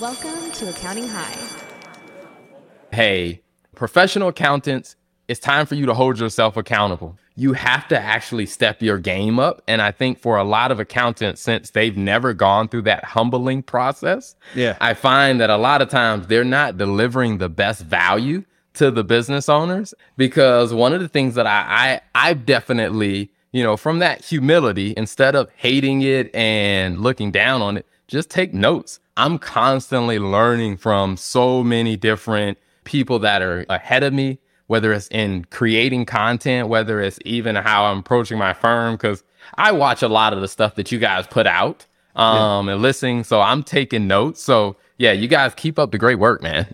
Welcome to Accounting High. Hey, professional accountants, it's time for you to hold yourself accountable. You have to actually step your game up. And I think for a lot of accountants, since they've never gone through that humbling process, Yeah. I find that a lot of times they're not delivering the best value to the business owners because one of the things that I, I I've definitely, you know, from that humility, instead of hating it and looking down on it, just take notes. I'm constantly learning from so many different people that are ahead of me, whether it's in creating content, whether it's even how I'm approaching my firm, because I watch a lot of the stuff that you guys put out um, and listening. So I'm taking notes. So yeah, you guys keep up the great work, man.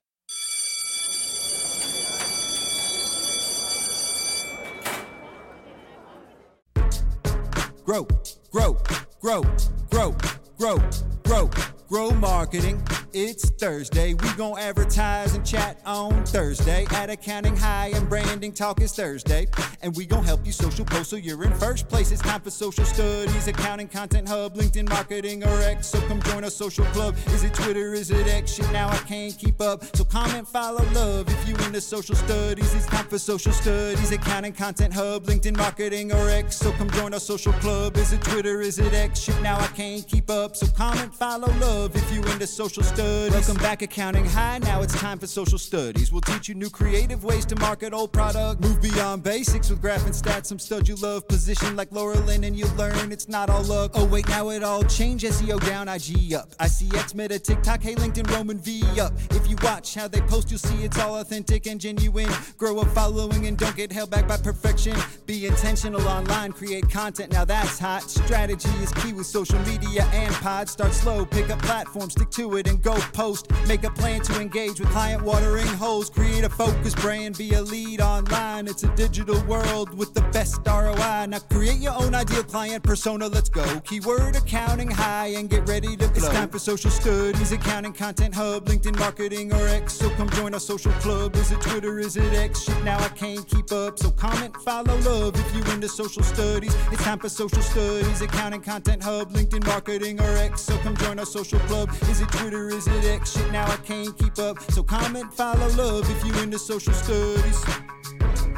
grow, grow, grow, grow, grow, grow, grow marketing. It's Thursday. We gon' advertise and chat on Thursday. At accounting high and branding talk is Thursday. And we gon' help you social post so you're in first place. It's time for social studies, accounting content hub, LinkedIn marketing or X. So come join our social club. Is it Twitter? Is it X? Shit, now I can't keep up. So comment, follow, love. If you into social studies, it's time for social studies, accounting content hub, LinkedIn marketing or X. So come join our social club. Is it Twitter? Is it X? Shit, now I can't keep up. So comment, follow, love. If you into social studies. Welcome back, accounting high. Now it's time for social studies. We'll teach you new creative ways to market old product. Move beyond basics with graph and stats. Some studs you love. Position like Laura Lynn, and you learn it's not all luck. Oh wait, now it all changed. SEO down, IG up. I see ICX, Meta, TikTok, hey LinkedIn, Roman V up. If you watch how they post, you'll see it's all authentic and genuine. Grow a following and don't get held back by perfection. Be intentional online, create content. Now that's hot. Strategy is key with social media and pod. Start slow, pick up platform, stick to it, and go post. Make a plan to engage with client watering holes. Create a focus brand, be a lead online. It's a digital world with the best ROI. Now create your own ideal client persona. Let's go. Keyword accounting high and get ready to blow. It's time for social studies, accounting content hub, LinkedIn marketing or X. So come join our social club. Is it Twitter? Is it X? Shit, now I can't keep up. So comment, follow, love if you into social studies. It's time for social studies, accounting content hub, LinkedIn marketing or X. So come join our social club. Is it Twitter? Is it X? Shit, now I can't keep up. So comment, follow, love if you into social studies.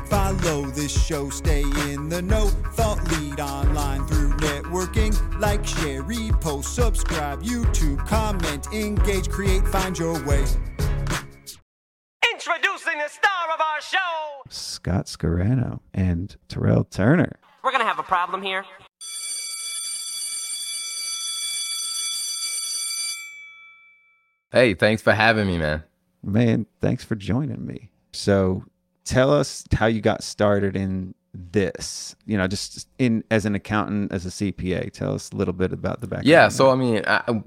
Follow this show, stay in the know. Thought lead online through networking. Like, share, repost, subscribe, YouTube, comment, engage, create, find your way. Introducing the star of our show. Scott Scarano and Terrell Turner. We're gonna have a problem here. Hey, thanks for having me, man. Man, thanks for joining me. So, tell us how you got started in this. You know, just in as an accountant, as a CPA. Tell us a little bit about the background. Yeah, so. I mean, I,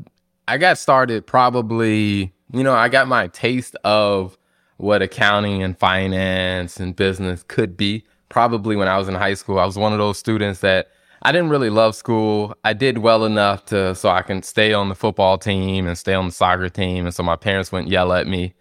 I got started probably, you know, I got my taste of what accounting and finance and business could be probably when I was in high school. I was one of those students that I didn't really love school. I did well enough to so I can stay on the football team and stay on the soccer team, and so my parents wouldn't yell at me.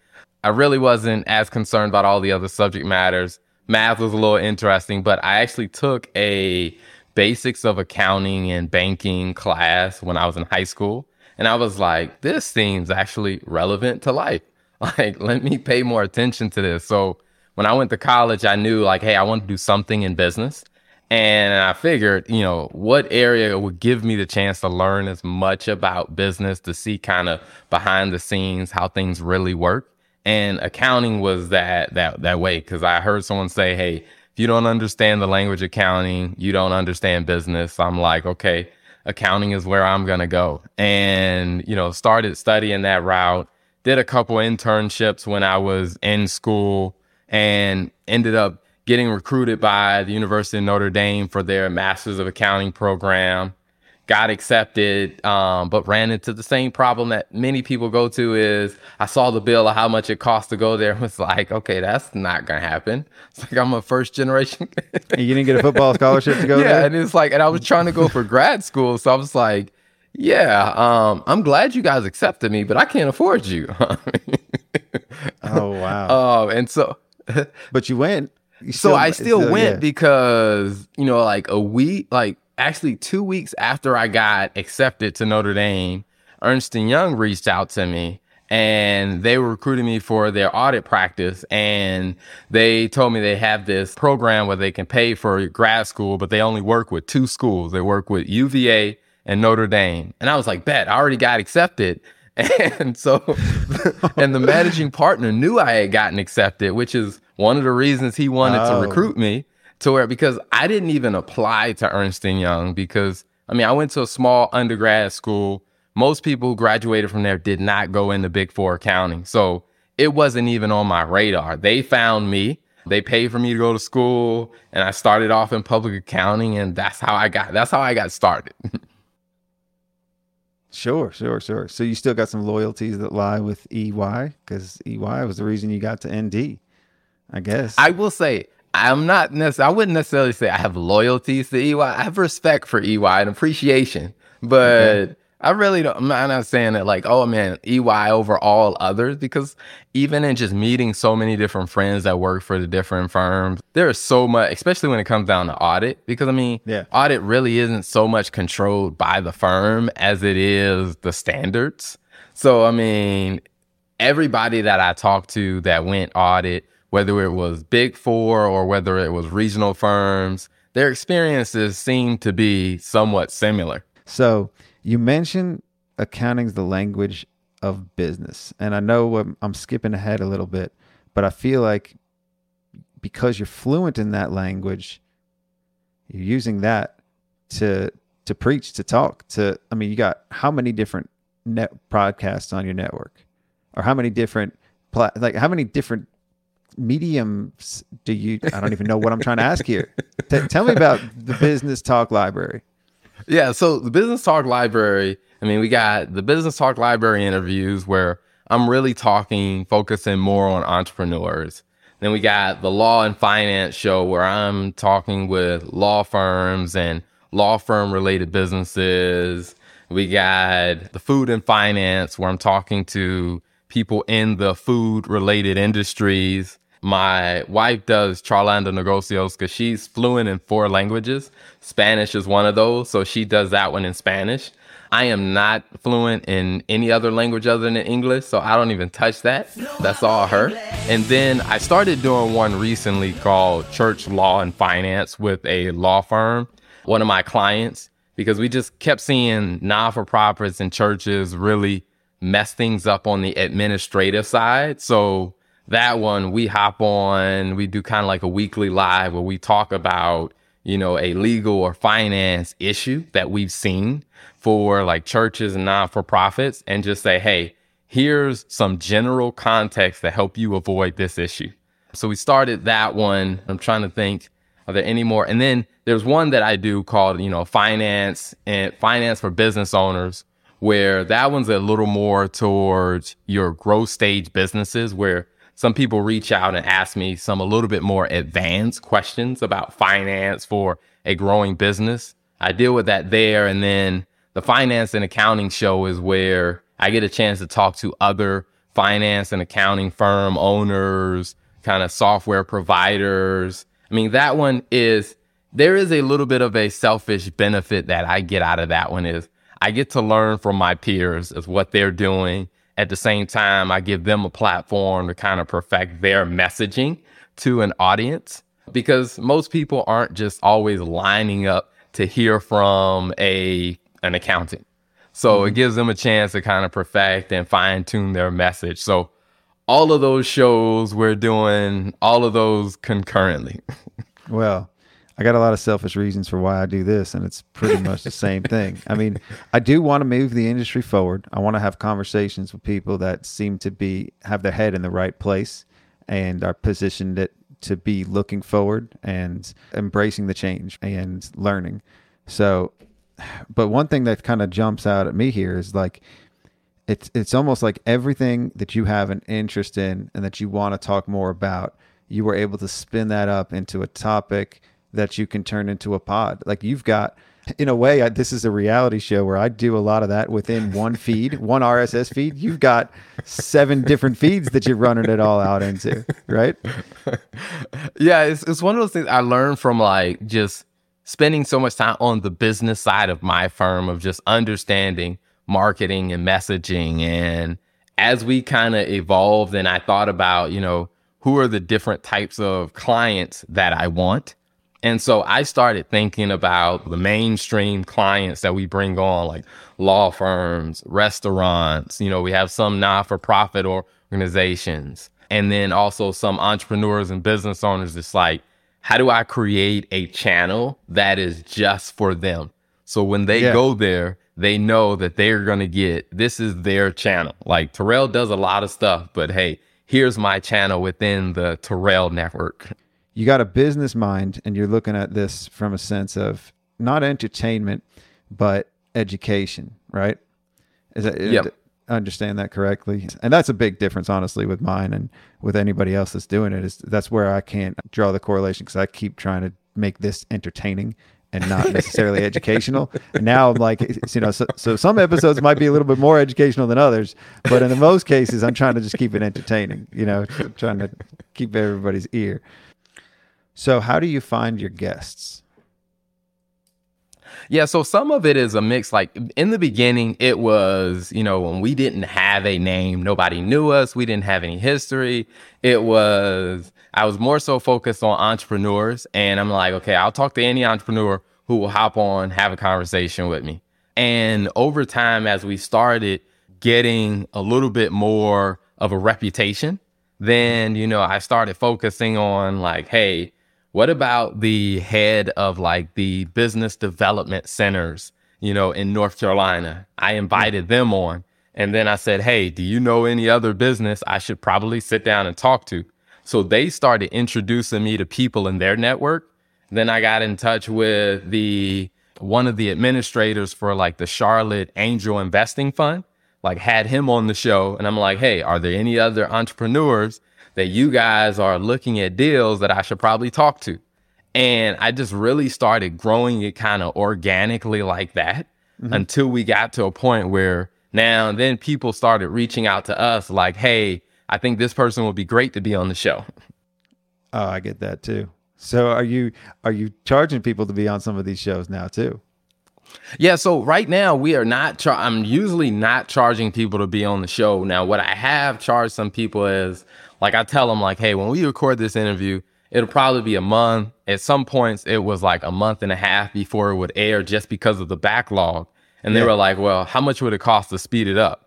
I really wasn't as concerned about all the other subject matters. Math was a little interesting, but I actually took a basics of accounting and banking class when I was in high school. And I was like, this seems actually relevant to life. Like, let me pay more attention to this. So when I went to college, I knew like, hey, I want to do something in business. And I figured, you know, what area would give me the chance to learn as much about business to see kind of behind the scenes how things really work. And accounting was that that that way because I heard someone say, "Hey, if you don't understand the language accounting, you don't understand business." I'm like, "Okay, accounting is where I'm to go." And, you know, started studying that route. Did a couple internships when I was in school and ended up getting recruited by the University of Notre Dame for their Masters of Accounting program. Got accepted, um, but ran into the same problem that many people go to is I saw the bill of how much it costs to go there and was like, okay, that's not gonna happen. It's like I'm a first generation. And you didn't get a football scholarship to go yeah, there. and it's like, and I was trying to go for grad school, so I was like, yeah, um, I'm glad you guys accepted me, but I can't afford you. Oh wow! Oh, and so but you went. You so I it's still went yeah. because you know, like a week, like actually two weeks after I got accepted to Notre Dame, Ernst and Young reached out to me and they were recruiting me for their audit practice and they told me they have this program where they can pay for grad school but they only work with two schools. They work with uva and notre dame. And i was like bet i already got accepted. And so and the managing partner knew i had gotten accepted which is one of the reasons he wanted Oh. to recruit me to where because i didn't even apply to ernst and young because i mean i went to a small undergrad school most people who graduated from there did not go into big four accounting. So it wasn't even on my radar. They found me. They paid for me to go to school and I started off in public accounting and that's how I got that's how I got started. Sure, sure, sure. So you still got some loyalties that lie with EY because EY was the reason you got to ND, I guess. I will say I'm not necessarily I wouldn't necessarily say I have loyalties to EY. I have respect for EY and appreciation. But I really don't I'm not, I'm not saying that like, oh man, EY over all others, because even in just meeting so many different friends that work for the different firms, there is so much, especially when it comes down to audit. Because I mean, Yeah. audit really isn't so much controlled by the firm as it is the standards. So I mean, everybody that I talked to that went audit, whether it was big four or whether it was regional firms, their experiences seem to be somewhat similar. So you mentioned accounting's the language of business, and I know I'm, skipping ahead a little bit, but I feel like because you're fluent in that language, you're using that to to preach, to talk, to. I mean, you got how many different net podcasts on your network, or how many different pla- like how many different mediums do you? I don't even know what I'm trying to ask here. T- tell me about the business talk library. Yeah, so the Business Talk Library, I mean, we got the Business Talk Library interviews where I'm really talking, focusing more on entrepreneurs. Then we got the Law and Finance show where I'm talking with law firms and law firm related businesses. We got the Food and Finance where I'm talking to people in the food related industries. My wife does Charlando Negocios because she's fluent in four languages. Spanish is one of those, so she does that one in Spanish. I am not fluent in any other language other than English, so I don't even touch that. That's all her. And then I started doing one recently called Church Law and Finance with a law firm, one of my clients, because we just kept seeing non for profits and churches really mess things up on the administrative side. So that one we hop on, we do kind of like a weekly live where we talk about, you know, a legal or finance issue that we've seen for like churches and non for profits and just say, hey, here's some general context to help you avoid this issue. So we started that one. I'm trying to think, are there any more? And then there's one that I do called, you know, finance and finance for business owners, where that one's a little more towards your growth stage businesses, where some people reach out and ask me some a little bit more advanced questions about finance for a growing business. I deal with that there. And then the finance and accounting show is where I get a chance to talk to other finance and accounting firm owners, kind of software providers. I mean, that one is, there is a little bit of a selfish benefit that I get out of that one is I get to learn from my peers as what they're doing. At the same time, I give them a platform to kind of perfect their messaging to an audience because most people aren't just always lining up to hear from a an accountant. So it mm-hmm. gives them a chance to kind of perfect and fine tune their message. So all of those shows we're doing all of those concurrently. Well, I got a lot of selfish reasons for why I do this, and it's pretty much the same thing. I mean, I do want to move the industry forward. I want to have conversations with people that seem to be have their head in the right place and are positioned it to be looking forward and embracing the change and learning. So, but one thing that kind of jumps out at me here is like it's it's almost like everything that you have an interest in and that you want to talk more about you were able to spin that up into a topic that you can turn into a pod. Like you've got in a way I, this is a reality show where i do a lot of that within one feed one rss feed. You've got seven different feeds that you're running it all out into right? Yeah, it's it's one of those things I learned from like just spending so much time on the business side of my firm of just understanding marketing and messaging. And as we kind of evolved and I thought about, you know, who are the different types of clients that I want. And so I started thinking about the mainstream clients that we bring on, like law firms, restaurants, you know, we have some not for profit organizations, and then also some entrepreneurs and business owners. It's like, how do I create a channel that is just for them? So when they Yeah. go there, they know that they're going to get this is their channel. Like Terrell does a lot of stuff, but hey, here's my channel within the Terrell network. You got a business mind and you're looking at this from a sense of not entertainment but education right? Is that Yep. Uh, understand that correctly. And that's a big difference honestly with mine and with anybody else that's doing it is that's where i can't draw the correlation because i keep trying to make this entertaining and not necessarily educational. And now i'm like you know so, so some episodes might be a little bit more educational than others but in the most cases i'm trying to just keep it entertaining you know trying to keep everybody's ear so, how do you find your guests? Yeah, so some of it is a mix. Like in the beginning, it was, you know, when we didn't have a name, nobody knew us, we didn't have any history. It was, I was more so focused on entrepreneurs. And I'm like, okay, I'll talk to any entrepreneur who will hop on, have a conversation with me. And over time, as we started getting a little bit more of a reputation, then, you know, I started focusing on like, hey, what about the head of like the business development centers, you know, in North Carolina? I invited mm. them on. And then I said, hey, do you know any other business I should probably sit down and talk to? So they started introducing me to people in their network. Then I got in touch with the one of the administrators for like the Charlotte Angel Investing Fund, like had him on the show. And I'm like, hey, are there any other entrepreneurs that you guys are looking at deals that I should probably talk to? And I just really started growing it kind of organically like that mm-hmm. until we got to a point where now then people started reaching out to us like, hey, I think this person would be great to be on the show. Oh, I get that too. So, are you are you charging people to be on some of these shows now too? Yeah, so right now we are not. Char- I'm usually not charging people to be on the show. Now, what I have charged some people is like I tell them like, hey, when we record this interview, it'll probably be a month. At some points, it was like a month and a half before it would air, just because of the backlog. And they Yeah. were like, well, how much would it cost to speed it up?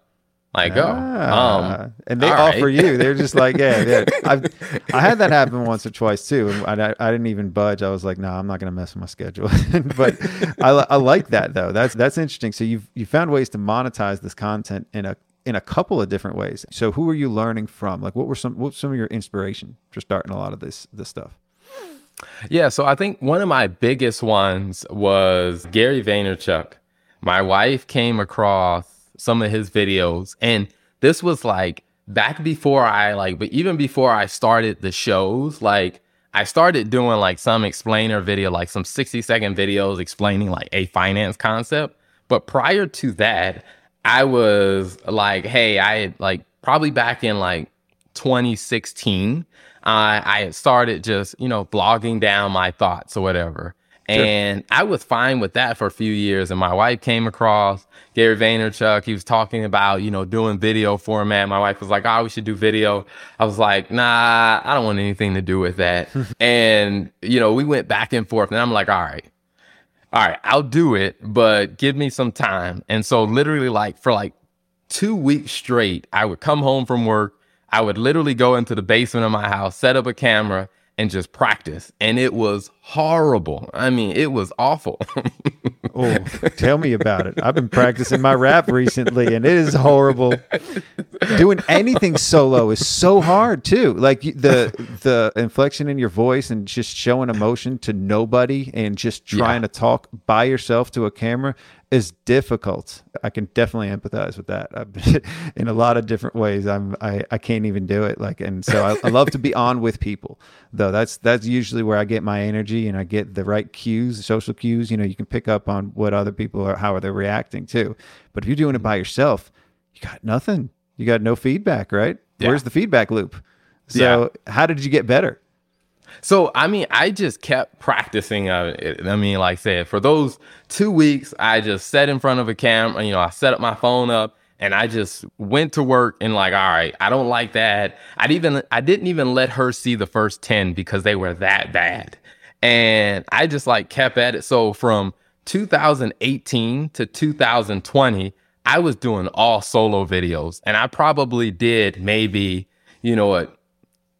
Like, oh, Ah, um, and they offer right. you. They're just like, yeah, yeah. I've I had that happen once or twice too, and I, I didn't even budge. I was like, no, nah, I'm not going to mess with my schedule. but I, I like that though. That's that's interesting. So you've you found ways to monetize this content in a in a couple of different ways. So who are you learning from? Like, what were some what some of your inspiration for starting a lot of this this stuff? Yeah, so I think one of my biggest ones was Gary Vaynerchuk. My wife came across some of his videos, and this was like back before I like, but even before I started the shows, like I started doing like some explainer video, like some 60 second videos explaining like a finance concept. But prior to that, I was like, hey, I had like probably back in like 2016, I I had started just, you know, blogging down my thoughts or whatever. And I was fine with that for a few years. And my wife came across Gary Vaynerchuk. He was talking about, you know, doing video format. My wife was like, oh, we should do video. I was like, nah, I don't want anything to do with that. and, you know, we went back and forth. And I'm like, all right, all right, I'll do it, but give me some time. And so literally like for like two weeks straight, I would come home from work. I would literally go into the basement of my house, set up a camera and just practice. And it was horrible. I mean, it was awful. Oh, tell me about it. I've been practicing my rap recently and it is horrible. Doing anything solo is so hard too. Like the the inflection in your voice and just showing emotion to nobody and just trying Yeah. to talk by yourself to a camera is difficult. I can definitely empathize with that. I've been, in a lot of different ways. I'm I, I can't even do it. Like and so I, I love to be on with people though. That's that's usually where I get my energy and I get the right cues, the social cues. You know, you can pick up on what other people are how are they reacting too. But if you're doing it by yourself, you got nothing. You got no feedback, right? Yeah. Where's the feedback loop? So how did you get better? So I mean, I just kept practicing. Uh, it. I mean, like I said, for those two weeks, I just sat in front of a camera. You know, I set up my phone up And I just went to work and like, all right, I don't like that. I'd even I didn't even let her see the first 10 because they were that bad. And I just like kept at it. So from 2018 to 2020, I was doing all solo videos. And I probably did maybe, you know what,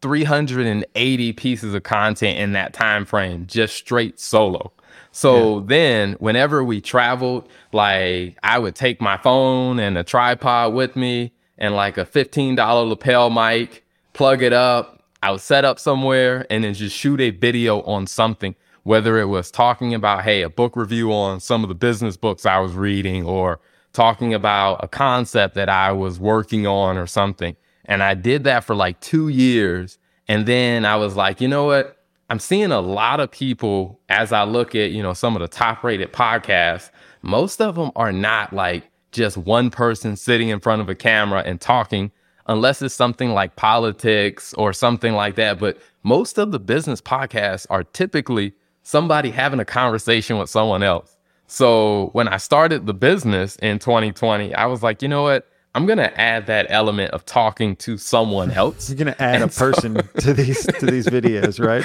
380 pieces of content in that time frame, just straight solo. So yeah. then whenever we traveled, like I would take my phone and a tripod with me and like a $15 lapel mic, plug it up. I would set up somewhere and then just shoot a video on something, whether it was talking about, hey, a book review on some of the business books I was reading or talking about a concept that I was working on or something. And I did that for like two years. And then I was like, you know what? I'm seeing a lot of people as I look at, you know, some of the top rated podcasts, most of them are not like just one person sitting in front of a camera and talking, unless it's something like politics or something like that. But most of the business podcasts are typically somebody having a conversation with someone else. So when I started the business in 2020, I was like, you know what? I'm gonna add that element of talking to someone else. You're gonna add and a so, person to these to these videos, right?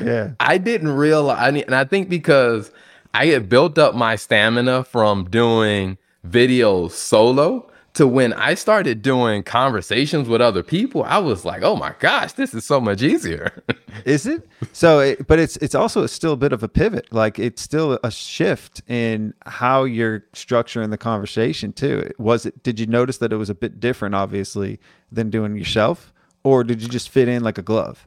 Yeah. I didn't realize, and I think because I had built up my stamina from doing videos solo to when I started doing conversations with other people, I was like, "Oh my gosh, this is so much easier." is it? So, it, but it's it's also still a bit of a pivot. Like it's still a shift in how you're structuring the conversation too. Was it? Did you notice that it was a bit different, obviously, than doing yourself, or did you just fit in like a glove?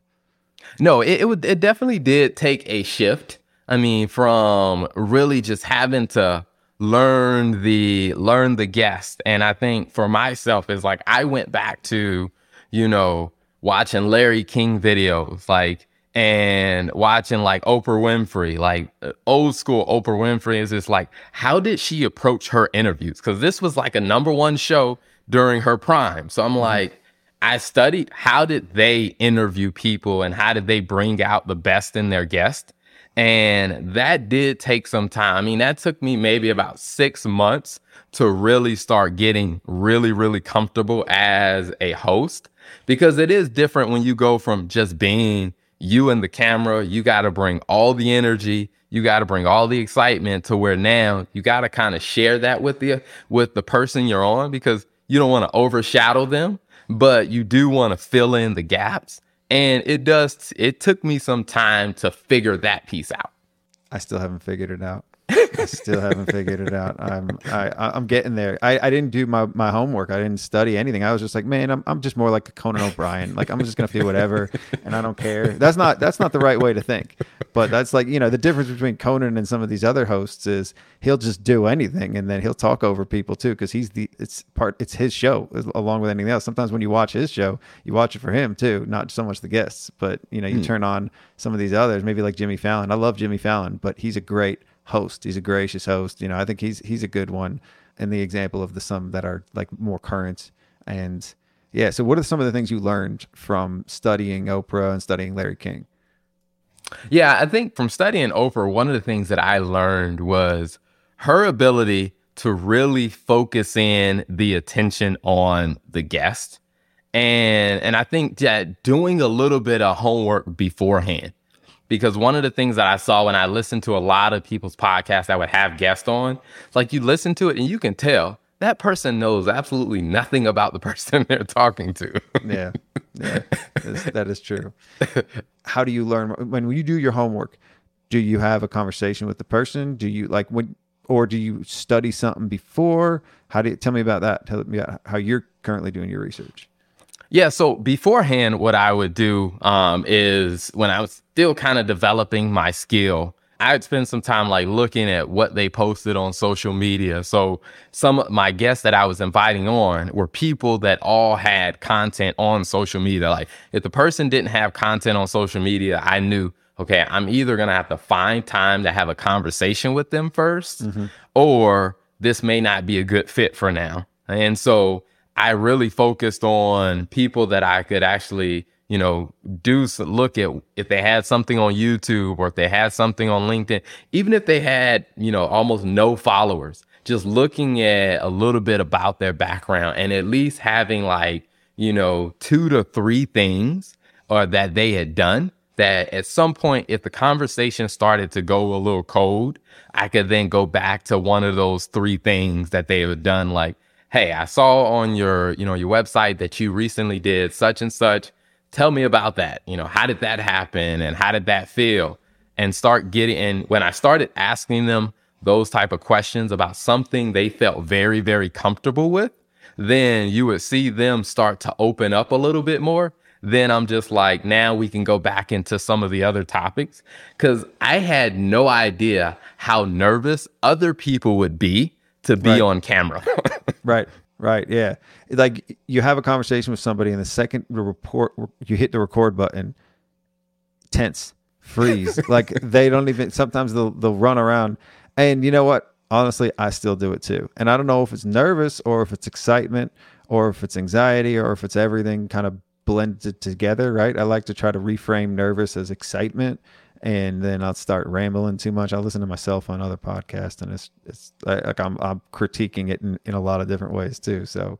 No, it it, would, it definitely did take a shift. I mean, from really just having to learn the learn the guest. And i think for myself is like i went back to you know watching larry king videos like and watching like oprah winfrey like uh, old school oprah winfrey. Is just like how did she approach her interviews? Because this was like a number one show during her prime. So i'm mm-hmm. like i studied how did they interview people and how did they bring out the best in their guest and that did take some time. I mean, that took me maybe about six months to really start getting really, really comfortable as a host because it is different when you go from just being you and the camera. You got to bring all the energy. You got to bring all the excitement to where now you got to kind of share that with the with the person you're on because you don't want to overshadow them, but you do want to fill in the gaps. And it does, it took me some time to figure that piece out. I still haven't figured it out. I still haven't figured it out. I'm I, I'm getting there. I, I didn't do my, my homework. I didn't study anything. I was just like, man, I'm I'm just more like a Conan O'Brien. Like I'm just gonna do whatever, and I don't care. That's not that's not the right way to think. But that's like you know the difference between Conan and some of these other hosts is he'll just do anything, and then he'll talk over people too because he's the it's part it's his show along with anything else. Sometimes when you watch his show, you watch it for him too, not so much the guests. But you know you mm. turn on some of these others, maybe like Jimmy Fallon. I love Jimmy Fallon, but he's a great host. He's a gracious host. You know, I think he's he's a good one. And the example of the some that are like more current and yeah. So, what are some of the things you learned from studying Oprah and studying Larry King? Yeah, I think from studying Oprah, one of the things that I learned was her ability to really focus in the attention on the guest. And and I think that doing a little bit of homework beforehand because one of the things that I saw when I listened to a lot of people's podcasts that would have guests on, like you listen to it and you can tell that person knows absolutely nothing about the person they're talking to. yeah, yeah, that is true. How do you learn when you do your homework? Do you have a conversation with the person? Do you like when, or do you study something before? How do you tell me about that? Tell me about how you're currently doing your research. Yeah. So beforehand, what I would do um, is when I was still kind of developing my skill, I'd spend some time like looking at what they posted on social media. So some of my guests that I was inviting on were people that all had content on social media. Like if the person didn't have content on social media, I knew, okay, I'm either going to have to find time to have a conversation with them 1st mm-hmm. or this may not be a good fit for now. And so I really focused on people that I could actually, you know, do look at if they had something on YouTube or if they had something on LinkedIn, even if they had, you know, almost no followers, just looking at a little bit about their background and at least having like, you know, two to three things or that they had done that at some point, if the conversation started to go a little cold, I could then go back to one of those three things that they had done. Like, hey, I saw on your, you know, your website that you recently did such and such. Tell me about that. You know, how did that happen and how did that feel? And start getting and when I started asking them those type of questions about something they felt very, very comfortable with, then you would see them start to open up a little bit more then I'm just like, now we can go back into some of the other topics. Cause I had no idea how nervous other people would be to be Right. on camera. Right. Right. Yeah. Like you have a conversation with somebody, and the second the report you hit the record button, tense, freeze. like they don't even. Sometimes they'll they'll run around, and you know what? Honestly, I still do it too. And I don't know if it's nervous or if it's excitement or if it's anxiety or if it's everything kind of blended together. Right. I like to try to reframe nervous as excitement. And then I'll start rambling too much. I'll listen to myself on other podcasts, and it's it's like I'm I'm critiquing it in, in a lot of different ways too. So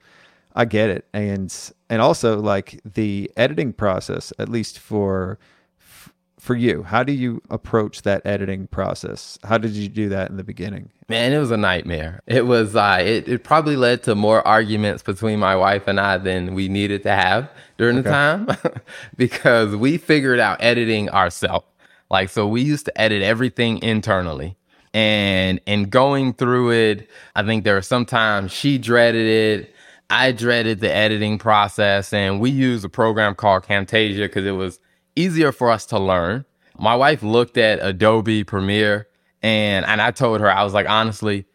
I get it, and and also like the editing process, at least for for you. How do you approach that editing process? How did you do that in the beginning? Man, it was a nightmare. It was uh it, it probably led to more arguments between my wife and I than we needed to have during the time because we figured out editing ourselves. Like so we used to edit everything internally. And and going through it, I think there were sometimes she dreaded it. I dreaded the editing process and we used a program called Camtasia because it was easier for us to learn. My wife looked at Adobe Premiere and and I told her I was like honestly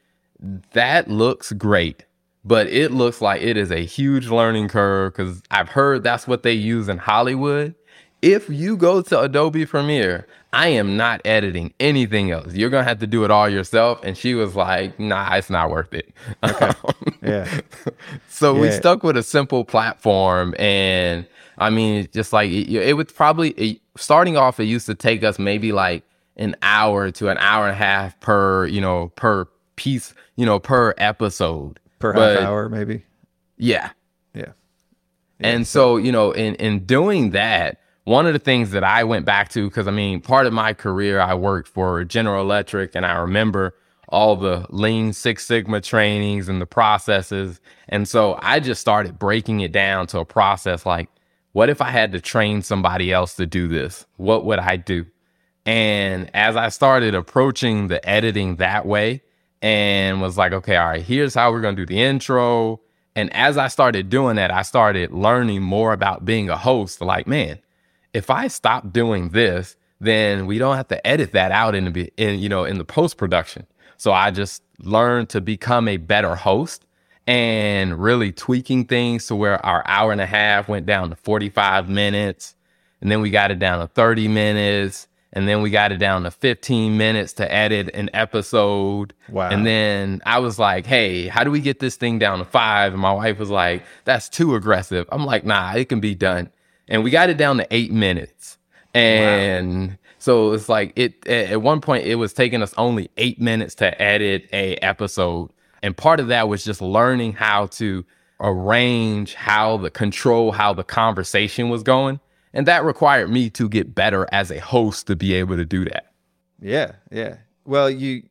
that looks great but it looks like it is a huge learning curve cuz I've heard that's what they use in Hollywood. If you go to Adobe Premiere, I am not editing anything else. You're going to have to do it all yourself and she was like, "Nah, it's not worth it." Yeah, So we stuck with a simple platform, and I mean, just like it, it would probably it, starting off, it used to take us maybe like an hour to an hour and a half per, you know, per piece, you know, per episode. per But, half hour maybe. Yeah, Yeah, and so, you know, in in doing that, one of the things that I went back to, because I mean, part of my career, I worked for General Electric, and I remember all the Lean Six Sigma trainings and the processes. And so I just started breaking it down to a process like, what if I had to train somebody else to do this? What would I do? And as I started approaching the editing that way and was like, okay, all right, here's how we're going to do the intro. And as I started doing that, I started learning more about being a host. Like, man, if I stop doing this, then we don't have to edit that out in the in you know in the post production. So I just learned to become a better host and really tweaking things to where our hour and a half went down to 45 minutes and then we got it down to 30 minutes and then we got it down to 15 minutes to edit an episode Wow. and then i was like hey how do we get this thing down to five and my wife was like that's too aggressive i'm like nah it can be done and we got it down to eight minutes and so it's like it at at one point it was taking us only eight minutes to edit a episode and part of that was just learning how to arrange how the control how the conversation was going and that required me to get better as a host to be able to do that yeah, yeah. Well, you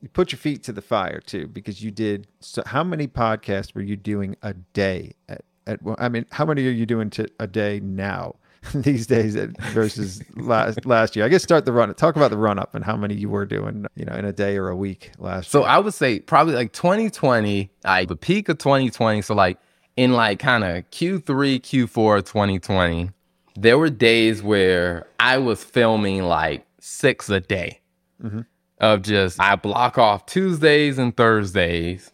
you put your feet to the fire too because you did. So, how many podcasts were you doing a day? At, at I mean, how many are you doing to a day now? These days versus last last year, I guess start the run. Talk about the run up and how many you were doing, you know, in a day or a week last So year. I would say probably like 2020, like the peak of 2020. So like in like kind of Q3, Q4 of 2020, there were days where I was filming like six a day mm-hmm. of just I block off Tuesdays and Thursdays.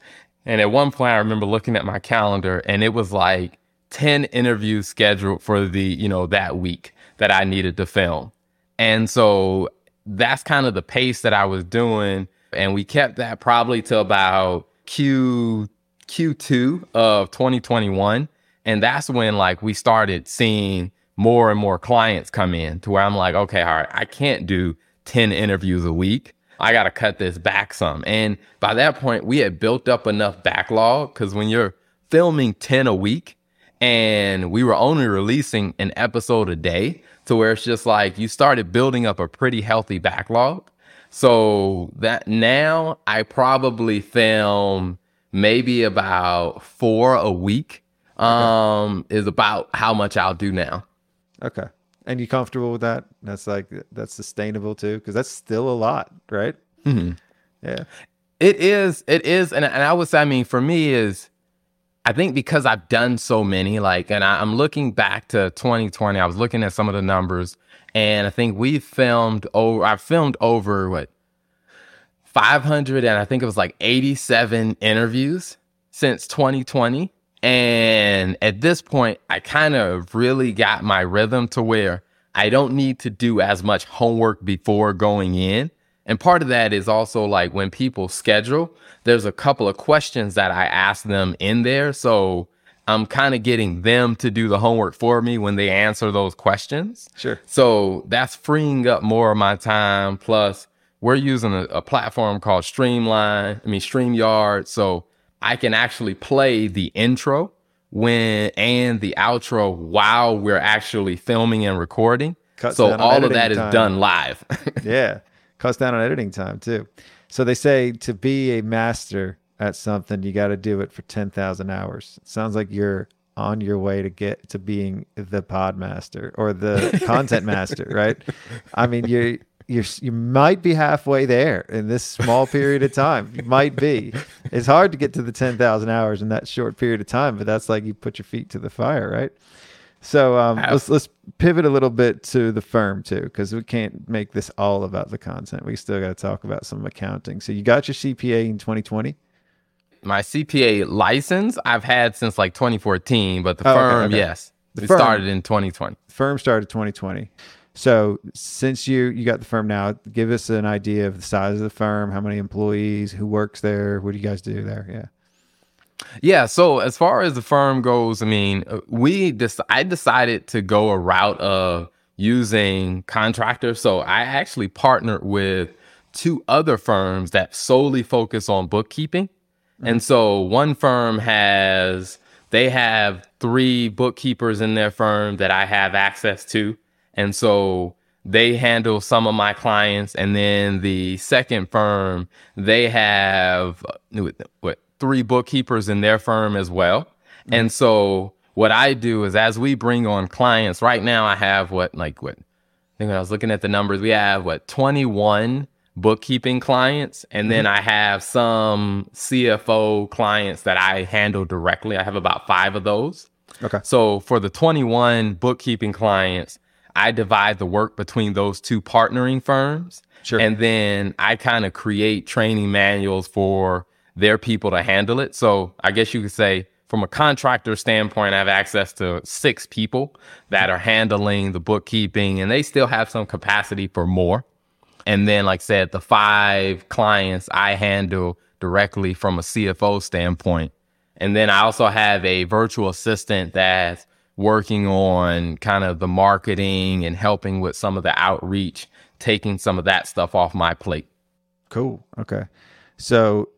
And at one point I remember looking at my calendar and it was like 10 interviews scheduled for the, you know, that week that I needed to film. And so that's kind of the pace that I was doing. And we kept that probably till about Q Q2 of 2021. And that's when like we started seeing more and more clients come in to where I'm like, okay, all right, I can't do 10 interviews a week. I got to cut this back some. And by that point, we had built up enough backlog because when you're filming 10 a week and we were only releasing an episode a day to where it's just like you started building up a pretty healthy backlog. So that now I probably film maybe about four a week um is about how much I'll do now. Okay. And you comfortable with that? That's like that's sustainable too, because that's still a lot, right? Mm-hmm. Yeah. It is. It is, and and I would say, I mean, for me is, I think because I've done so many, like, and I, I'm looking back to 2020. I was looking at some of the numbers, and I think we filmed over. I filmed over what 500, and I think it was like 87 interviews since 2020. And at this point, I kind of really got my rhythm to where I don't need to do as much homework before going in. And part of that is also like when people schedule, there's a couple of questions that I ask them in there. So I'm kind of getting them to do the homework for me when they answer those questions. Sure. So that's freeing up more of my time. Plus, we're using a, a platform called Streamline, I mean, StreamYard. So I can actually play the intro when and the outro while we're actually filming and recording. Cuts so all of that is time. done live. yeah. Cuts down on editing time too. So they say to be a master at something, you got to do it for 10,000 hours. sounds like you're on your way to get to being the pod master or the content master, right? I mean, you you you might be halfway there in this small period of time. You might be. It's hard to get to the 10,000 hours in that short period of time, but that's like you put your feet to the fire, right? So um, let's let's pivot a little bit to the firm too, because we can't make this all about the content. We still got to talk about some accounting. So you got your CPA in 2020. My CPA license I've had since like 2014, but the Oh, okay, firm, okay. yes, The it firm. started in 2020. Firm started 2020. So since you you got the firm now, give us an idea of the size of the firm, how many employees, who works there, what do you guys do there? Yeah. Yeah. So as far as the firm goes, I mean, uh, we just I decided to go a route of using contractors. So I actually partnered with two other firms that solely focus on bookkeeping. And so one firm has they have three bookkeepers in their firm that I have access to. And so they handle some of my clients and then the second firm they have what three bookkeepers in their firm as well. Mm-hmm. And so what i do is as we bring on clients right now i have what like what i think when i was looking at the numbers we have what 21 bookkeeping clients and then mm-hmm. i have some cfo clients that i handle directly. I have about five of those. Okay. so for the 21 bookkeeping clients, I divide the work between those two partnering firms. Sure. And then I kind of create training manuals for their people to handle it. So I guess you could say from a contractor standpoint, I have access to six people that are handling the bookkeeping and they still have some capacity for more. And then, like I said, the five clients I handle directly from a CFO standpoint. And then I also have a virtual assistant that's working on kind of the marketing and helping with some of the outreach, taking some of that stuff off my plate. Cool. Okay. So,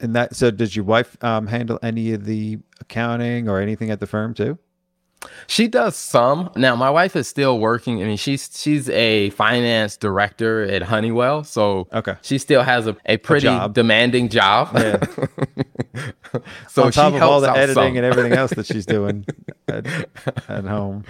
and that, so does your wife um, handle any of the accounting or anything at the firm too? She does some. Now my wife is still working. I mean, she's she's a finance director at Honeywell, so Okay. she still has a, a pretty job. demanding job. Yeah. so On top of all the editing some. and everything else that she's doing at, at home.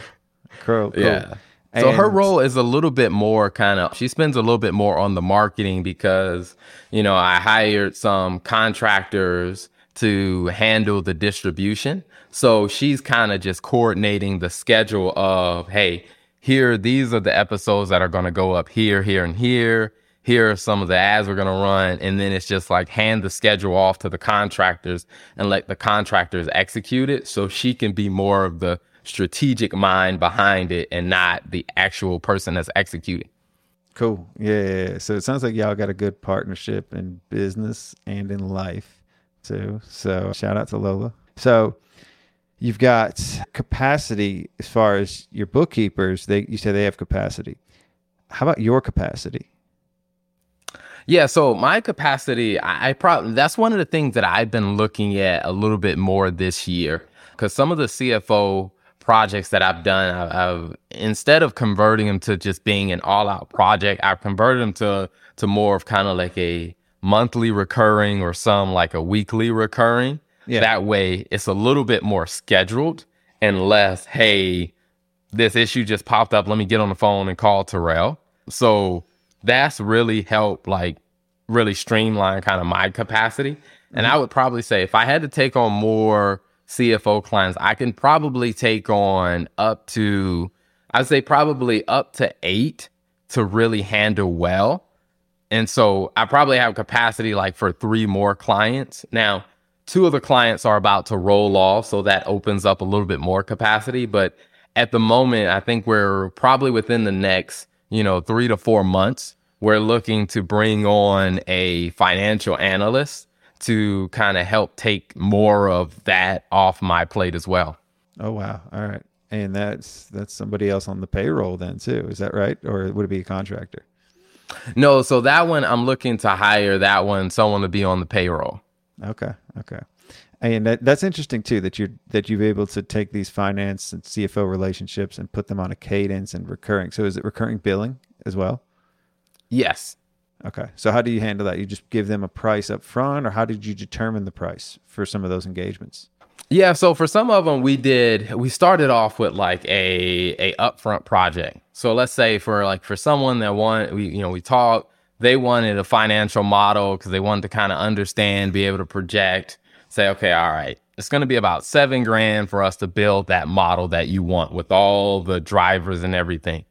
Cool. cool. Yeah. So her role is a little bit more kind of she spends a little bit more on the marketing because you know I hired some contractors to handle the distribution. So she's kind of just coordinating the schedule of hey, here these are the episodes that are going to go up here, here and here. Here are some of the ads we're going to run and then it's just like hand the schedule off to the contractors and let the contractors execute it so she can be more of the strategic mind behind it and not the actual person that's executing. Cool. Yeah. So it sounds like y'all got a good partnership in business and in life too. So shout out to Lola. So you've got capacity as far as your bookkeepers. They you say they have capacity. How about your capacity? Yeah, so my capacity, I, I probably that's one of the things that I've been looking at a little bit more this year because some of the CFO projects that I've done, I've, I've instead of converting them to just being an all-out project, I've converted them to to more of kind of like a monthly recurring or some like a weekly recurring. Yeah. That way, it's a little bit more scheduled and less, hey, this issue just popped up. Let me get on the phone and call Terrell. So that's really helped, like, really streamline kind of my capacity. And mm-hmm. I would probably say if I had to take on more CFO clients, I can probably take on up to, I'd say probably up to eight to really handle well. And so I probably have capacity like for three more clients. Now, two of the clients are about to roll off, so that opens up a little bit more capacity. But at the moment, I think we're probably within the next, you know, three to four months, we're looking to bring on a financial analyst to kind of help take more of that off my plate as well. Oh wow. All right. And that's that's somebody else on the payroll then too. Is that right? Or would it be a contractor? No, so that one I'm looking to hire that one someone to be on the payroll. Okay. Okay. And that, that's interesting too that you're that you've able to take these finance and CFO relationships and put them on a cadence and recurring. So is it recurring billing as well? Yes. Okay. So how do you handle that? You just give them a price up front or how did you determine the price for some of those engagements? Yeah, so for some of them we did we started off with like a a upfront project. So let's say for like for someone that want we you know we talked they wanted a financial model because they wanted to kind of understand, be able to project, say, okay, all right, it's going to be about seven grand for us to build that model that you want with all the drivers and everything.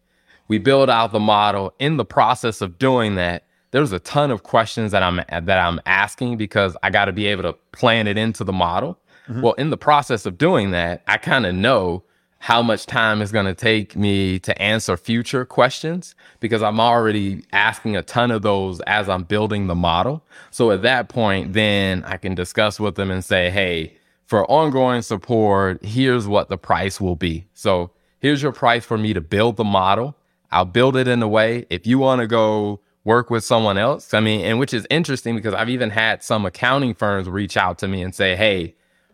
We build out the model. In the process of doing that, there's a ton of questions that I'm that I'm asking because I got to be able to plan it into the model. Mm-hmm. Well, in the process of doing that, I kind of know how much time it's going to take me to answer future questions because I'm already asking a ton of those as I'm building the model. So at that point, then I can discuss with them and say, hey, for ongoing support, here's what the price will be. So here's your price for me to build the model. I'll build it in a way. If you want to go work with someone else, I mean, and which is interesting because I've even had some accounting firms reach out to me and say, hey,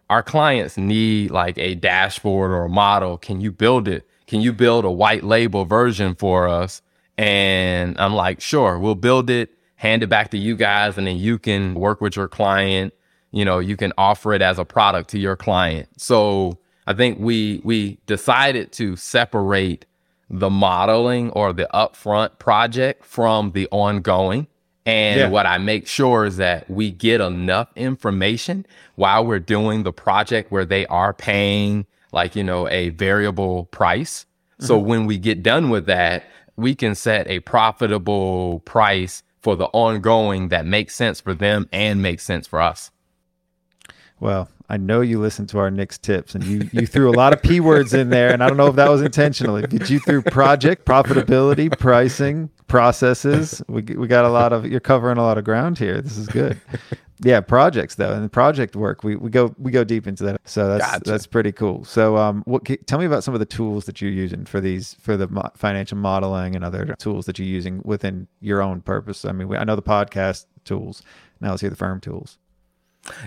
our clients need like a dashboard or a model. Can you build it? Can you build a white label version for us? And I'm like, sure, we'll build it, hand it back to you guys, and then you can work with your client. You know, you can offer it as a product to your client. So I think we we decided to separate the modeling or the upfront project from the ongoing. And Yeah. what I make sure is that we get enough information while we're doing the project where they are paying like, you know, a variable price. So mm-hmm. when we get done with that, we can set a profitable price for the ongoing that makes sense for them and makes sense for us. Well, I know you listened to our Nick's tips and you, you threw a lot of P words in there. And I don't know if that was intentionally. Did you through project, profitability, pricing, processes? We, we got a lot of, you're covering a lot of ground here. This is good. Yeah, projects though, and project work. We, we go we go deep into that, so that's Gotcha. that's pretty cool. So, um, what tell me about some of the tools that you're using for these for the mo- financial modeling and other tools that you're using within your own purpose. I mean, we, I know the podcast tools. Now let's hear the firm tools.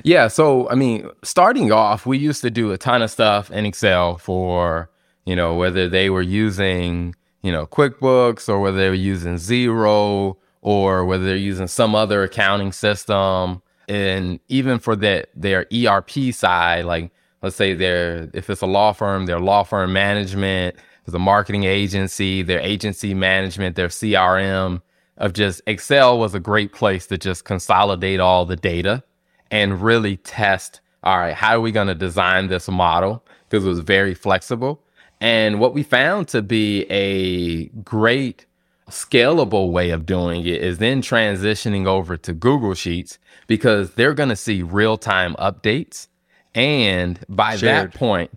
Yeah. So, I mean, starting off, we used to do a ton of stuff in Excel for, you know, whether they were using, you know, QuickBooks or whether they were using Xero or whether they're using some other accounting system. And even for that, their ERP side, like let's say they're, if it's a law firm, their law firm management, a marketing agency, their agency management, their CRM of just Excel was a great place to just consolidate all the data and really test all right how are we going to design this model? Because it was very flexible. And what we found to be a great scalable way of doing it is then transitioning over to google sheets because they're going to see real-time updates. And by Shared. that point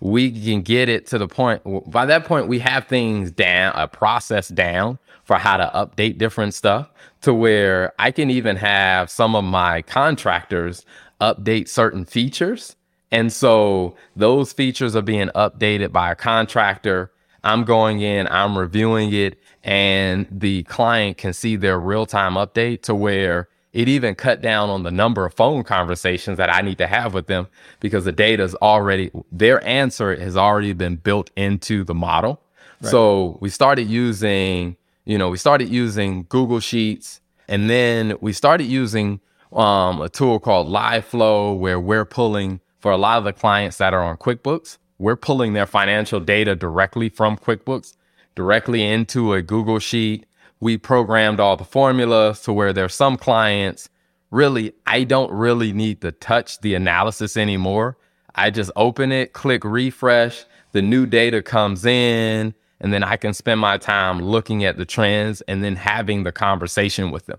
we can get it to the point by that point we have things down a process down for how to update different stuff to where i can even have some of my contractors update certain features. And so those features are being updated by a contractor. I'm going in, I'm reviewing it, and the client can see their real time update to where it even cut down on the number of phone conversations that I need to have with them because the data is already, their answer has already been built into the model. So we started using, you know, we started using Google Sheets and then we started using um, a tool called LiveFlow where we're pulling for a lot of the clients that are on QuickBooks, we're pulling their financial data directly from QuickBooks directly into a Google Sheet. We programmed all the formulas to where there's some clients really, I don't really need to touch the analysis anymore. I just open it, click refresh, the new data comes in, and then I can spend my time looking at the trends and then having the conversation with them.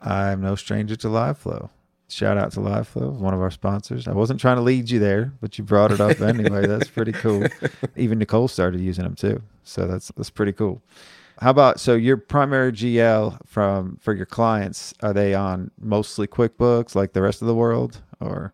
I'm no stranger to LiveFlow. Shout out to LiveFlow, one of our sponsors. I wasn't trying to lead you there, but you brought it up anyway. That's pretty cool. Even Nicole started using them too, so that's that's pretty cool. How about so your primary GL from for your clients are they on mostly QuickBooks like the rest of the world or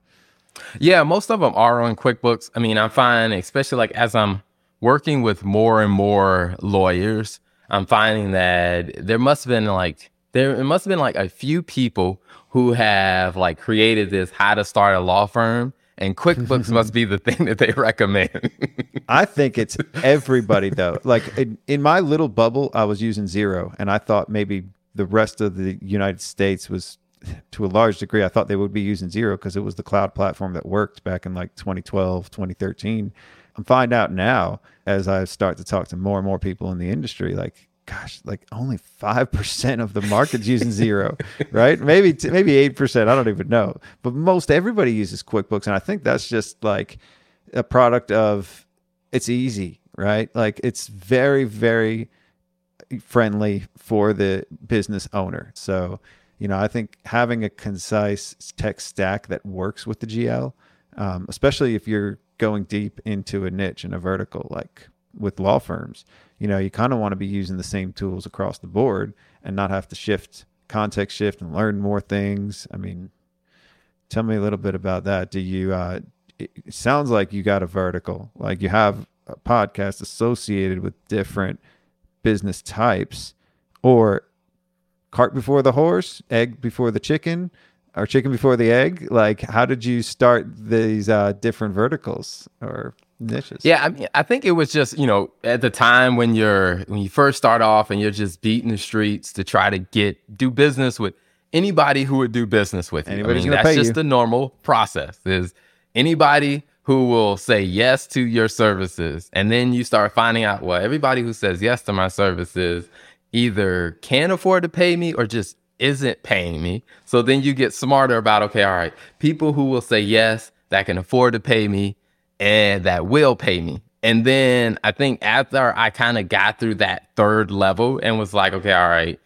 Yeah, most of them are on QuickBooks. I mean, I'm finding, especially like as I'm working with more and more lawyers, I'm finding that there must have been like there it must have been like a few people who have like created this how to start a law firm, and QuickBooks must be the thing that they recommend. I think it's everybody though. Like in, in my little bubble, I was using Xero, and I thought maybe the rest of the United States was, to a large degree, I thought they would be using Xero because it was the cloud platform that worked back in like 2012, 2013. I'm finding out now as I start to talk to more and more people in the industry, like, gosh, like only five percent of the market's using Xero, right? Maybe t- maybe eight percent. I don't even know, but most everybody uses QuickBooks, and I think that's just like a product of it's easy, right? Like it's very, very friendly for the business owner. So, you know, I think having a concise tech stack that works with the GL, um, especially if you're going deep into a niche and a vertical, like with law firms, you know, you kind of want to be using the same tools across the board and not have to shift, context shift, and learn more things. I mean, tell me a little bit about that. Do you? Uh, it sounds like you got a vertical, like you have a podcast associated with different business types, or cart before the horse, egg before the chicken, or chicken before the egg. Like, how did you start these uh, different verticals or Yeah, I mean, I think it was just you know at the time when you're when you first start off and you're just beating the streets to try to get do business with anybody who would do business with you. Anybody's I mean, that's just you. the normal process. Is anybody who will say yes to your services, and then you start finding out well, everybody who says yes to my services either can't afford to pay me or just isn't paying me. So then you get smarter about okay, all right, people who will say yes that can afford to pay me and that will pay me. And then I think after I kind of got through that third level and was like, okay, all right,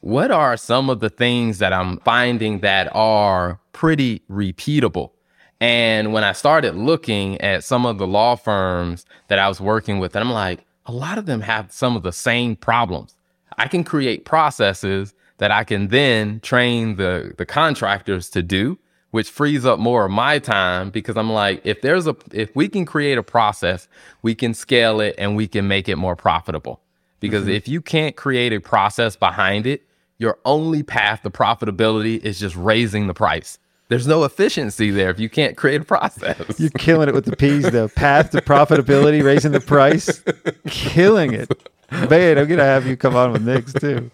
what are some of the things that I'm finding that are pretty repeatable? And when I started looking at some of the law firms that I was working with, I'm like, a lot of them have some of the same problems. I can create processes that I can then train the, the contractors to do, which frees up more of my time because I'm like, if there's a, if we can create a process, we can scale it and we can make it more profitable. Because mm-hmm. if you can't create a process behind it, your only path to profitability is just raising the price. There's no efficiency there if you can't create a process. You're killing it with the P's though. Path to profitability, raising the price, killing it. Man, I'm gonna have you come on with Nick's too.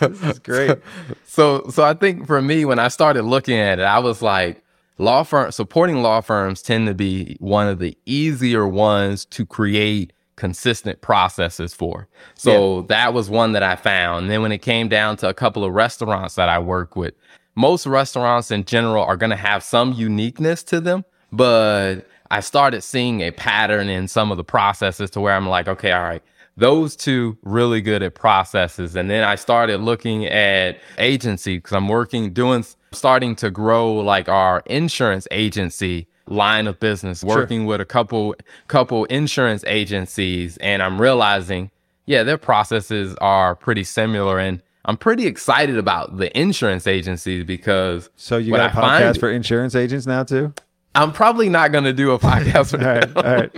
This is great. so so I think for me when I started looking at it, I was like law firm supporting law firms tend to be one of the easier ones to create consistent processes for. So that was one that I found. And then when it came down to a couple of restaurants that I work with, most restaurants in general are going to have some uniqueness to them, but I started seeing a pattern in some of the processes to where I'm like, okay, all right, those two really good at processes. And then I started looking at agency because I'm working, doing, starting to grow like our insurance agency line of business, working with a couple, couple insurance agencies. And I'm realizing, yeah, their processes are pretty similar. And I'm pretty excited about the insurance agencies because So you got a I find- podcast for insurance agents now too? I'm probably not going to do a podcast for All right, all right.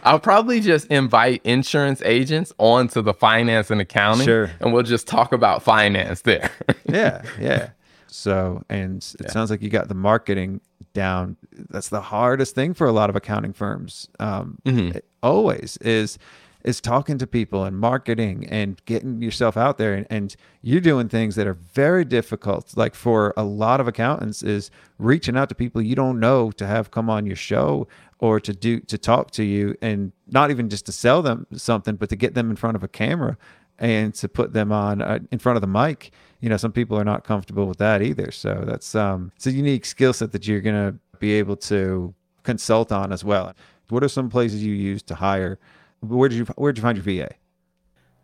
I'll probably just invite insurance agents onto the finance and accounting, Sure. and we'll just talk about finance there. yeah, yeah. So, and it sounds like you got the marketing down. That's the hardest thing for a lot of accounting firms. Um, Mm-hmm. always is is talking to people and marketing and getting yourself out there. And, and you're doing things that are very difficult. Like for a lot of accountants, is reaching out to people you don't know to have come on your show or to do to talk to you, and not even just to sell them something, but to get them in front of a camera and to put them on uh, in front of the mic you know some people are not comfortable with that either so that's um it's a unique skill set that you're gonna be able to consult on as well what are some places you use to hire where did you where did you find your va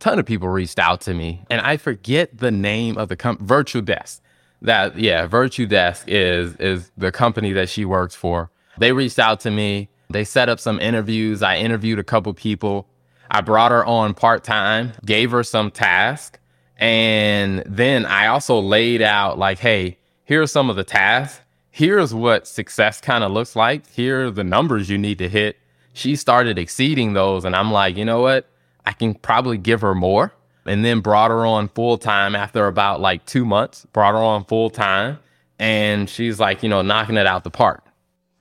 ton of people reached out to me and I forget the name of the company, Virtual Desk. That yeah, Virtue Desk is is the company that she works for. They reached out to me. They set up some interviews. I interviewed a couple people. I brought her on part time, gave her some task, and then I also laid out like, hey, here are some of the tasks. Here's what success kind of looks like. Here are the numbers you need to hit. She started exceeding those, and I'm like, you know what? I can probably give her more. And then brought her on full time after about like two months, brought her on full time. And she's like, you know, knocking it out the park.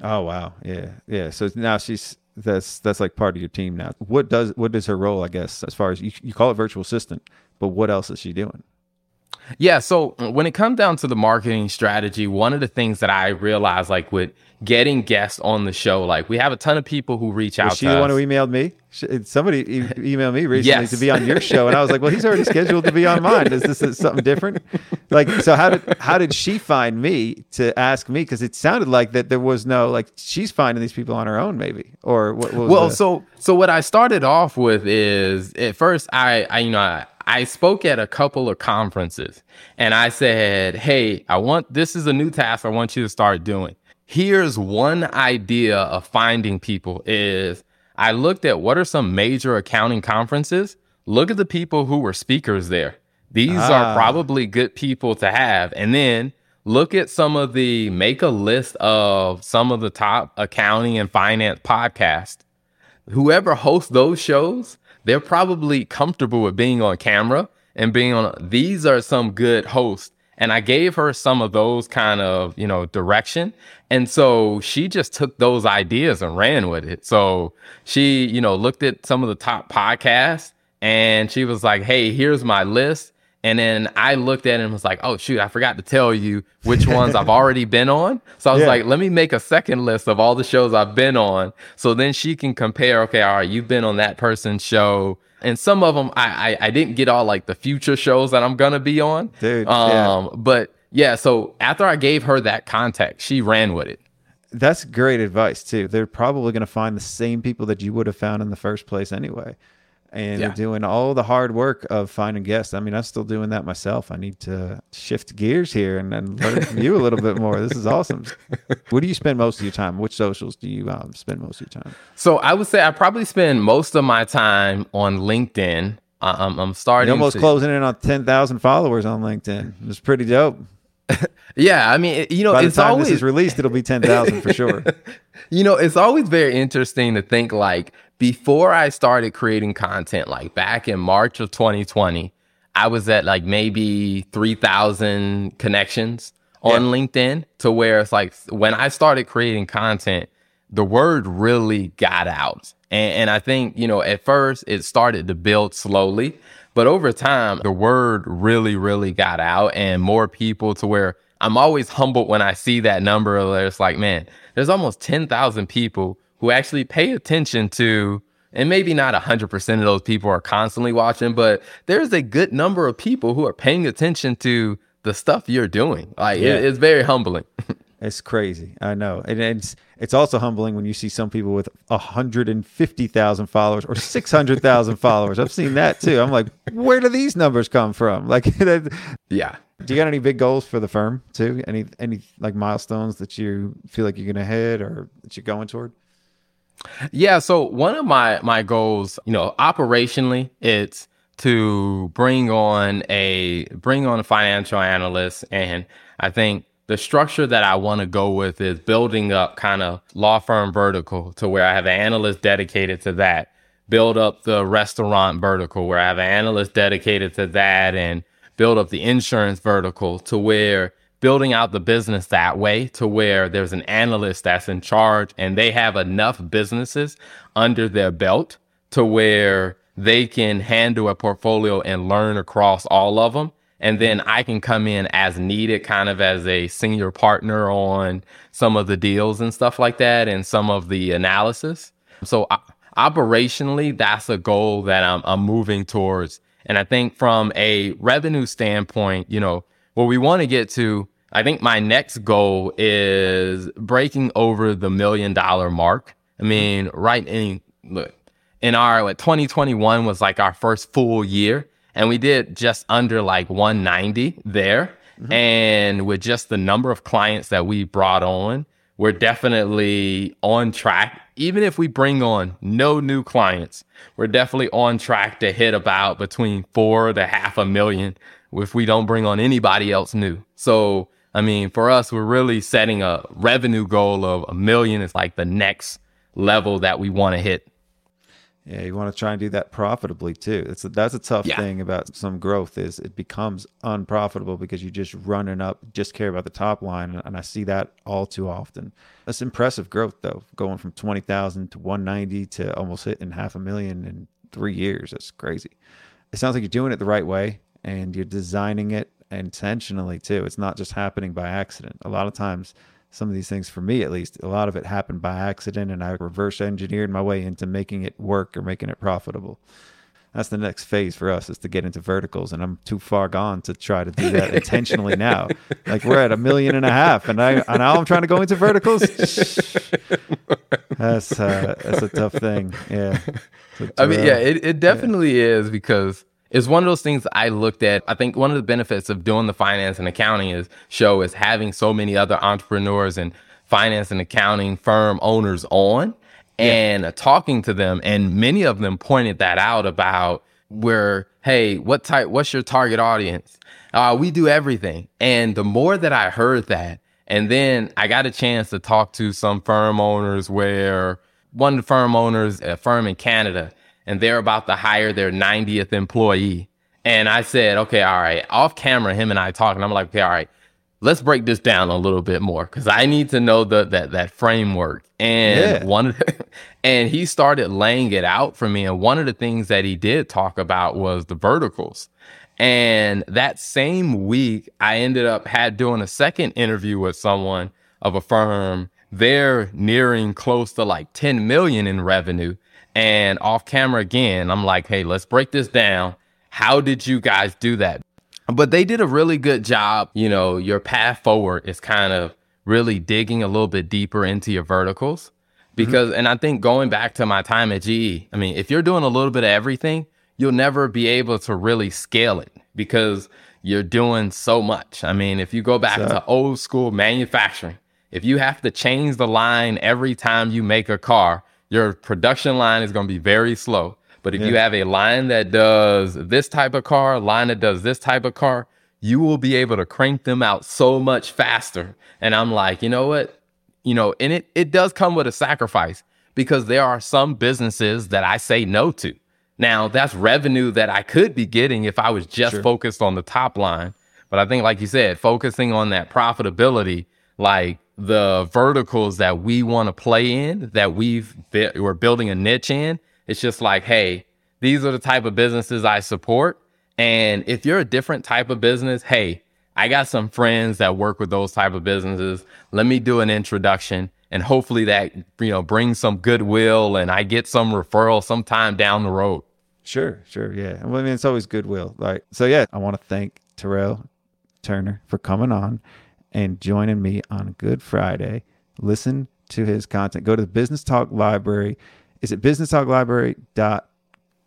oh wow yeah yeah so now she's that's that's like part of your team now what does what is her role i guess as far as you, you call it virtual assistant but what else is she doing Yeah. So when it comes down to the marketing strategy, one of the things that I realized, like with getting guests on the show, like we have a ton of people who reach out Was she to the us. one who emailed me? Somebody e- emailed me recently Yes. to be on your show, and I was like, "Well, he's already scheduled to be on mine. Is this something different?" Like, so how did how did she find me to ask me? Because it sounded like that there was no like she's finding these people on her own, maybe, or what? what well, the- so so what I started off with is at first I, I you know I, I spoke at a couple of conferences and I said, "Hey, I want this is a new task I want you to start doing. Here's one idea of finding people is I looked at what are some major accounting conferences. Look at the people who were speakers there. These Ah. are probably good people to have. And then look at some of the make a list of some of the top accounting and finance podcasts whoever hosts those shows, they're probably comfortable with being on camera and being on. These are some good hosts. And I gave her some of those kind of, you know, direction. And so she just took those ideas and ran with it. So she, you know, looked at some of the top podcasts and she was like, hey, here's my list. And then I looked at it and was like, oh, shoot, I forgot to tell you which ones I've already been on. So I was Yeah. like, let me make a second list of all the shows I've been on. So then she can compare, okay, all right, you've been on that person's show. And some of them, I, I, I didn't get all like the future shows that I'm going to be on. Dude, Um, yeah. But yeah, so after I gave her that contact, she ran with it. that's great advice too. They're probably going to find the same people that you would have found in the first place anyway. And Yeah. they're doing all the hard work of finding guests. I mean, I'm still doing that myself. I need to shift gears here and, and learn from you a little bit more. This is awesome. Where do you spend most of your time? Which socials do you um, spend most of your time? So I would say I probably spend most of my time on LinkedIn. I'm, I'm starting You're almost to, closing in on 10,000 followers on LinkedIn. It's pretty dope. Yeah, I mean, you know, By the it's time always this is released, it'll be 10,000 for sure. You know, it's always very interesting to think like before I started creating content, like back in March of 2020, I was at like maybe 3,000 connections on LinkedIn to where it's like when I started creating content, the word really got out. And, and I think, you know, at first it started to build slowly, but over time, the word really, really got out and more people to where I'm always humbled when I see that number it's like, man, there's almost 10,000 people who actually pay attention to, and maybe not 100% of those people are constantly watching, but there's a good number of people who are paying attention to the stuff you're doing. Like, it- it's very humbling. It's crazy. I know. And it's it's also humbling when you see some people with 150,000 followers or 600,000 followers. I've seen that too. I'm like, where do these numbers come from? Like yeah. do you got any big goals for the firm too? Any any like milestones that you feel like you're going to hit or that you're going toward? Yeah, so one of my my goals, you know, operationally, it's to bring on a bring on a financial analyst, and I think the structure that I want to go with is building up kind of law firm vertical to where I have an analyst dedicated to that. Build up the restaurant vertical where I have an analyst dedicated to that and build up the insurance vertical to where building out the business that way to where there's an analyst that's in charge and they have enough businesses under their belt to where they can handle a portfolio and learn across all of them. And then I can come in as needed, kind of as a senior partner on some of the deals and stuff like that and some of the analysis. So, uh, operationally, that's a goal that I'm, I'm moving towards. And I think from a revenue standpoint, you know, what we want to get to, I think my next goal is breaking over the million dollar mark. I mean, right in, look, in our what 2021 was like our first full year and we did just under like 190 there. Mm-hmm. and with just the number of clients that we brought on we're definitely on track. Even if we bring on no new clients we're definitely on track to hit about between four to half a million if we don't bring on anybody else new. So i mean for us we're really setting a revenue goal of a million is like the next level that we want to hit yeah, you want to try and do that profitably too. It's a, that's a tough yeah. thing about some growth is it becomes unprofitable because you're just running up, just care about the top line, and I see that all too often. That's impressive growth though, going from twenty thousand to one ninety to almost hitting half a million in three years. That's crazy. It sounds like you're doing it the right way and you're designing it intentionally too. It's not just happening by accident. A lot of times some of these things for me at least. A lot of it happened by accident and i reverse engineered my way into making it work or making it profitable. That's the next phase for us is to get into verticals and i'm too far gone to try to do that intentionally now. Like we're at a million and a half and i and now i'm trying to go into verticals? That's uh, that's a tough thing. Yeah. I mean yeah it, it definitely yeah. is because it's one of those things I looked at. I think one of the benefits of doing the finance and accounting is show is having so many other entrepreneurs and finance and accounting firm owners on and yeah. talking to them. And many of them pointed that out about where, hey, what type, what's your target audience? Uh, we do everything. And the more that I heard that, and then I got a chance to talk to some firm owners where one of the firm owners, a firm in Canada, and they're about to hire their 90th employee. And I said, okay, all right, off camera, him and I talking. I'm like, okay, all right, let's break this down a little bit more because I need to know the that that framework. And yeah. one of the, and he started laying it out for me. And one of the things that he did talk about was the verticals. And that same week, I ended up had doing a second interview with someone of a firm. They're nearing close to like 10 million in revenue. And off camera again, I'm like, hey, let's break this down. How did you guys do that? But they did a really good job. You know, your path forward is kind of really digging a little bit deeper into your verticals. Because, mm-hmm. and I think going back to my time at GE, I mean, if you're doing a little bit of everything, you'll never be able to really scale it because you're doing so much. I mean, if you go back so, to old school manufacturing, if you have to change the line every time you make a car, your production line is going to be very slow. But if yeah. you have a line that does this type of car, line that does this type of car, you will be able to crank them out so much faster. And I'm like, you know what? You know, and it, it does come with a sacrifice because there are some businesses that I say no to. Now, that's revenue that I could be getting if I was just sure. focused on the top line. But I think, like you said, focusing on that profitability, like the verticals that we want to play in, that we've we're building a niche in. It's just like, hey, these are the type of businesses I support. And if you're a different type of business, hey, I got some friends that work with those type of businesses. Let me do an introduction and hopefully that, you know, brings some goodwill and I get some referral sometime down the road. Sure, sure. Yeah. I mean, it's always goodwill. Like, so yeah, I want to thank Terrell Turner for coming on and joining me on Good Friday. Listen to his content. Go to the Business Talk Library. Is it businesstalklibrary.com?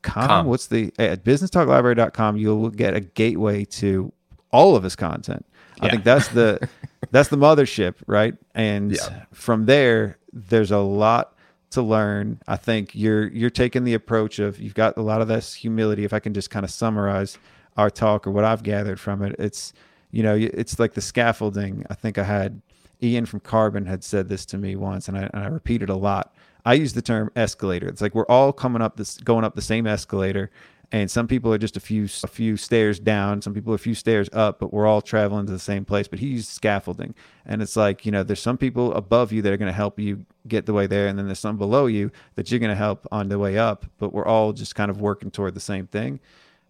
Com. What's the eh, at businesstalklibrary.com? You'll get a gateway to all of his content. Yeah. I think that's the that's the mothership, right? And yeah. from there, there's a lot to learn. I think you're you're taking the approach of you've got a lot of this humility. If I can just kind of summarize our talk or what I've gathered from it, it's you know, it's like the scaffolding. I think I had Ian from Karbon had said this to me once, and I, and I repeat it a lot. I use the term escalator. It's like we're all coming up this, going up the same escalator, and some people are just a few a few stairs down, some people a few stairs up, but we're all traveling to the same place. But he used scaffolding, and it's like you know, there's some people above you that are going to help you get the way there, and then there's some below you that you're going to help on the way up. But we're all just kind of working toward the same thing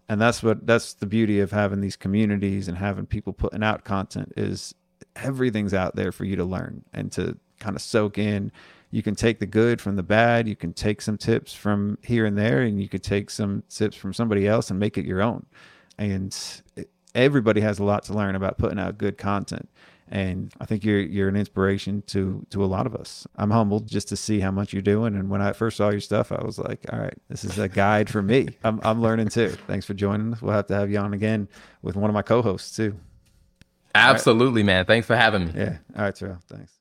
and that's what that's the beauty of having these communities and having people putting out content is everything's out there for you to learn and to kind of soak in. You can take the good from the bad. You can take some tips from here and there and you could take some tips from somebody else and make it your own. And eh, everybody has a lot to learn about putting out good content and I think you're you're an inspiration to to a lot of us. I'm humbled just to see how much you're doing. And when I first saw your stuff, I was like, all right, this is a guide for me. I'm I'm learning too. Thanks for joining us. We'll have to have you on again with one of my co-hosts too. Absolutely, man. Thanks for having me. Yeah. All right, Terrell. Thanks.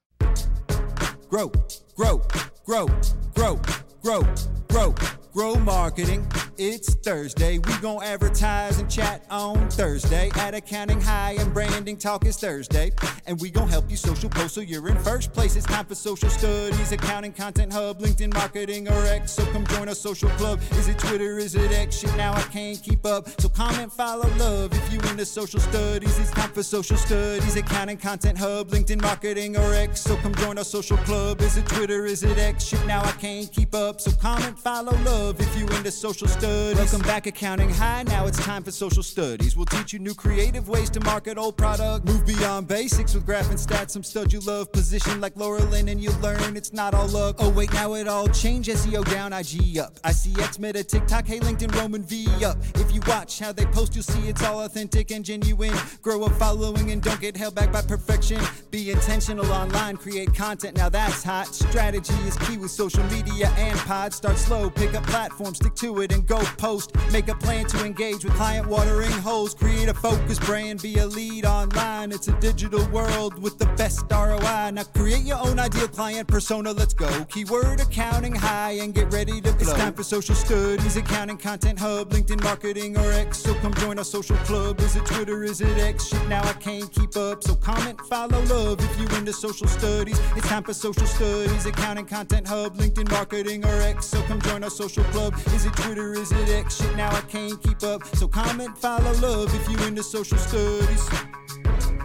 grow, grow, grow, grow, grow, grow, grow marketing. It's Thursday. We gon' advertise and chat on Thursday. At Accounting High and Branding Talk is Thursday. And we gon' help you social post so you're in first place. It's time for social studies, accounting, content hub, LinkedIn marketing, or X. So come join our social club. Is it Twitter? Is it X? Shit, now I can't keep up. So comment, follow, love. If you into social studies, it's time for social studies, accounting, content hub, LinkedIn marketing, or X. So come join our social club. Is it Twitter? Is it X? Shit, now I can't keep up. So comment, follow, love. If you into social studies. Welcome back, accounting high. Now it's time for social studies. We'll teach you new creative ways to market old product. Move beyond basics with graph and stats. Some stud you love. Position like Laura Lynn, and you learn it's not all luck. Oh wait, now it all changed. SEO down, IG up. ICX Meta, TikTok, hey LinkedIn, Roman V up. If you watch how they post, you'll see it's all authentic and genuine. Grow a following and don't get held back by perfection. Be intentional online, create content. Now that's hot. Strategy is key with social media and pods. Start slow, pick up platform, stick to it, and go post. Make a plan to engage with client watering holes. Create a focus brand, be a lead online. It's a digital world with the best ROI. Now create your own ideal client persona. Let's go. Keyword accounting high and get ready to blow. It's time for social studies, accounting, content hub, LinkedIn marketing, or X. So come join our social club. Is it Twitter? Is it X? Shit, now I can't keep up. So comment, follow, love if you into social studies. It's time for social studies, accounting, content hub, LinkedIn marketing, or X. So come join our social club. Is it Twitter? Is it X? Shit, now I can't keep up. So comment, follow, love if you into social studies.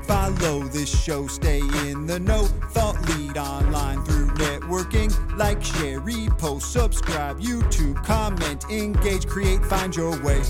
Follow this show, stay in the know. Thought lead online through networking. Like, share, repost, subscribe, YouTube, comment, engage, create, find your way.